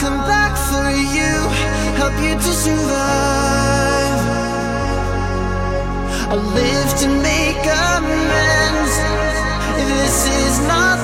come back for you, help you to survive. I'll live to make amends this is not.